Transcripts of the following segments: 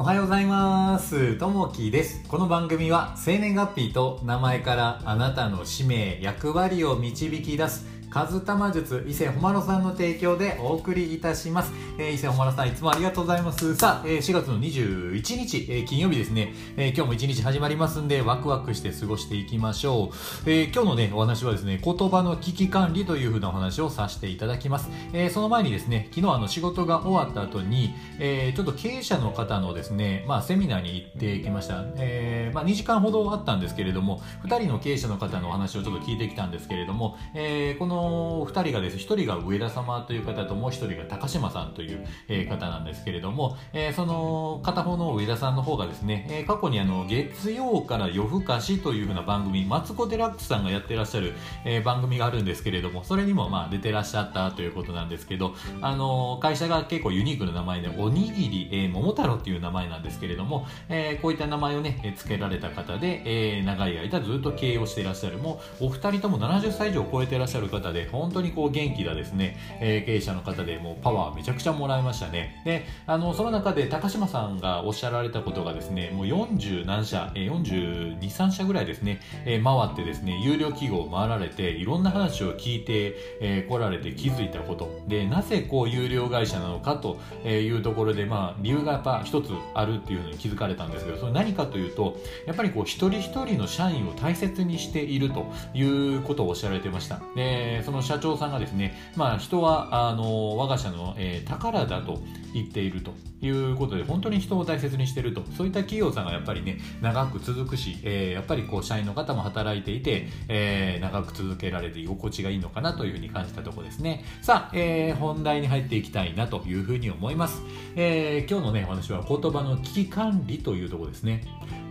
おはようございます。ともきです。この番組は生年月日と名前からあなたの使命、役割を導き出す、カズタマ術伊勢ほまろさんの提供でお送りいたします。えー伊勢ほまろさんいつもありがとうございます。さあ、えー4月の21日、えー金曜日ですね、え今日も一日始まりますんで、ワクワクして過ごしていきましょう。え今日のね、お話はですね、言葉の危機管理というふうなお話をさせていただきます。えその前にですね、昨日あの仕事が終わった後に、えちょっと経営者の方のですね、まあセミナーに行ってきました。えまあ2時間ほどあったんですけれども、2人の経営者の方のお話をちょっと聞いてきたんですけれども、えこのの2人がです。ね、1人が上田様という方ともう1人が高島さんという、え方なんですけれども、えーその片方の上田さんの方がですね、えー過去にあの月曜から夜更かしというふうな番組、マツコ・デラックスさんがやってらっしゃる、えー番組があるんですけれども、それにもまあ出てらっしゃったということなんですけど、あの会社が結構ユニークな名前で、おにぎり、えー桃太郎っていう名前なんですけれども、えーこういった名前をね、えー付けられた方で、えー長い間ずっと経営をしていらっしゃる、もうお二人とも70歳以上超えてらっしゃる方で、本当にこう元気なですね、えー経営者の方でもうパワーめちゃくちゃもらいましたね。で、あの、その中で高島さんがおっしゃられたことがですね、もう40何社、えー42、3社ぐらいですね、えー回ってですね、有料企業を回られて、いろんな話を聞いて、えー来られて気づいたこと。で、なぜこう有料会社なのかというところで、まあ、理由がやっぱ一つあるっていうのに気づかれたんですけど、それ何かというと、やっぱりこう一人一人の社員を大切にしているということをおっしゃられてました。で、その社長さんがですね、まあ人は、あの、我が社の、えー宝だと言っているということで、本当に人を大切にしていると、そういった企業さんがやっぱりね、長く続くし、えーやっぱりこう社員の方も働いていて、えー長く続けられて居心地がいいのかなというふうに感じたところですね。さあ、えー本題に入っていきたいなというふうに思います。えー今日のね、お話は言葉の危機管理というところですね。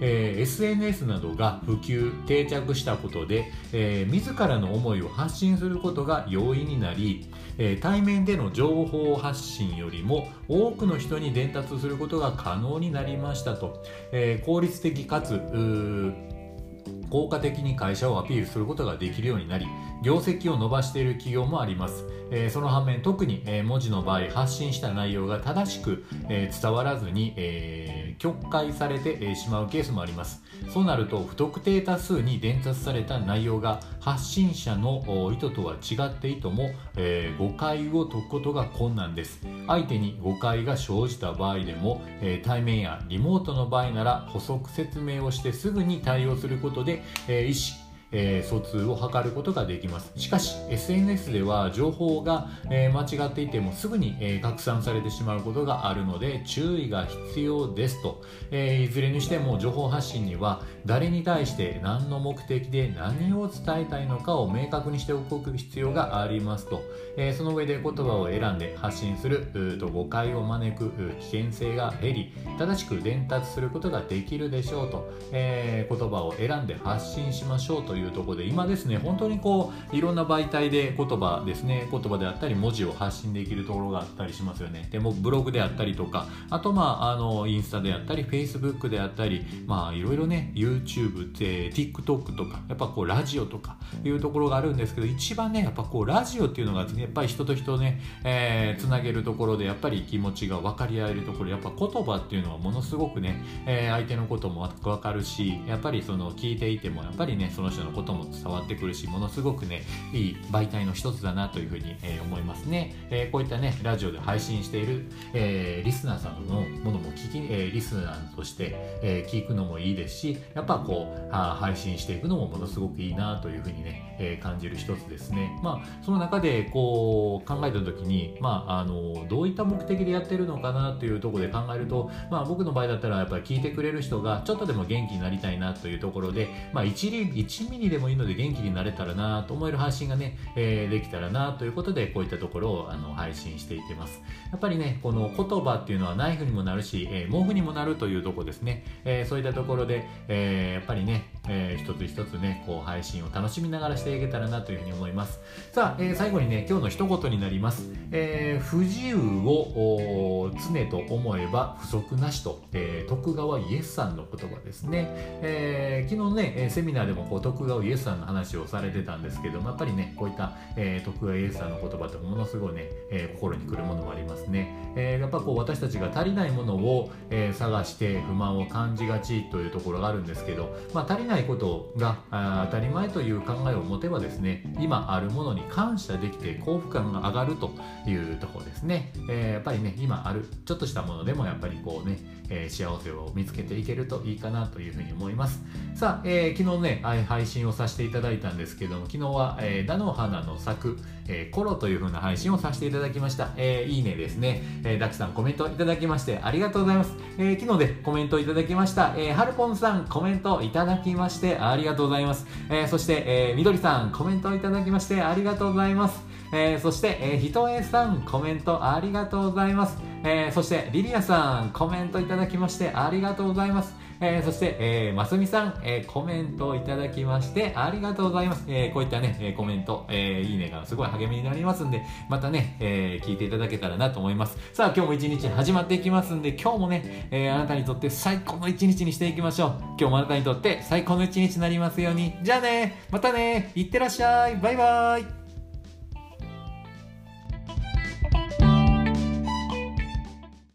えー SNS などが普及、定着したことで、えー自らの思いを発信することが容易になり、えー対面での情報発信よりも多くの人に伝達することが可能になりましたと、えー効率的かつ効果的に会社をアピールすることができるようになり業績を伸ばしている企業もあります、えーその反面特に、えー文字の場合発信した内容が正しく、えー伝わらずに、えー曲解されて、えーしまうケースもあります。そうなると不特定多数に伝達された内容が発信者の意図とは違っていても、えー誤解を解くことが困難です。相手に誤解が生じた場合でも、えー対面やリモートの場合なら補足説明をしてすぐに対応することで、えー意思えー疎通を図ることができます。しかし SNS では情報が、えー間違っていてもすぐに、えー拡散されてしまうことがあるので注意が必要ですと、えいずれにしても情報発信には誰に対して何の目的で何を伝えたいのかを明確にしておく必要がありますと、えその上で言葉を選んで発信すると誤解を招く危険性が減り正しく伝達することができるでしょうと、え言葉を選んで発信しましょうというところで今ですね本当にこういろんな媒体で言葉ですね言葉であったり文字を発信できるところがあったりしますよね。でもブログであったりとかあとまああのインスタであったり Facebook であったりまあいろいろね YouTube で TikTok とかやっぱこうラジオとかいうところがあるんですけど一番ねやっぱこうラジオっていうのがやっぱり人と人ね、えーつなげるところでやっぱり気持ちが分かり合えるところやっぱ言葉っていうのはものすごくね、えー相手のことも分かるしやっぱりその聞いていてもやっぱりねその人のことも伝わってくるしものすごくねいい媒体の一つだなというふうに、えー思いますね、えーこういったねラジオで配信している、えーリスナーさんのものも聞き、えーリスナーとして、えー聞くのもいいですしやっぱこうあ配信していくのもものすごくいいなというふうにね、えー感じる一つですね。まあその中でこう考えた時にまああのどういった目的でやってるのかなというところで考えるとまあ僕の場合だったらやっぱり聞いてくれる人がちょっとでも元気になりたいなというところでまあ1リ1ミリにでもいいので元気になれたらなと思える配信がね、えーできたらなということでこういったところをあの配信していってます。やっぱりねこの言葉っていうのはナイフにもなるし、えー毛布にもなるというとこですね、えーそういったところで、えーやっぱりね、えー一つ一つねこう配信を楽しみながらしていけたらなというふうに思います。さあ、えー最後にね今日の一言になります、えー不自由を常と思えば不足なしと、えー徳川イエスさんの言葉ですね、えー昨日ねセミナーでもこう徳川イエスさんの話をされてたんですけどもやっぱりねこういった、えー、徳川イエスさんの言葉ってものすごいね、えー、心にくるものもありますね、えー、やっぱこう私たちが足りないものを、えー、探して不満を感じがちというところがあるんですけど、まあ、足りないことが当たり前という考えを持てばですね今あるものに感謝できて幸福感が上がるというところですね、えー、やっぱりね今あるちょっとしたものでもやっぱりこうね、えー、幸せを見つけていけるといいかなというふうに思います。さあ、えー、昨日ね配信をさせていただいたんですけども昨日は、えー、菜の花の咲く、えー、コロというふうな配信をさせていただきました、えー、いいねですね、えー、ダキさんコメントいただきましてありがとうございます、えー、昨日でコメントいただきました、えー、はるぽんさんコメントいただきましましてありがとうございます、えー、そして、えー、みどりさんコメントいただきましてありがとうございますえー、そして、えー、ひとえさん、コメントありがとうございます。えー、そして、リリアさん、コメントいただきましてありがとうございます。えー、そして、えー、ますみさん、えー、コメントをいただきましてありがとうございます。えー、こういったね、えコメント、えいいねがすごい励みになりますんで、またね、え聞いていただけたらなと思います。さあ、今日も一日始まっていきますんで、今日もね、えあなたにとって最高の一日にしていきましょう。今日もあなたにとって最高の一日になりますように。じゃあね、またね、いってらっしゃい。バイバーイ。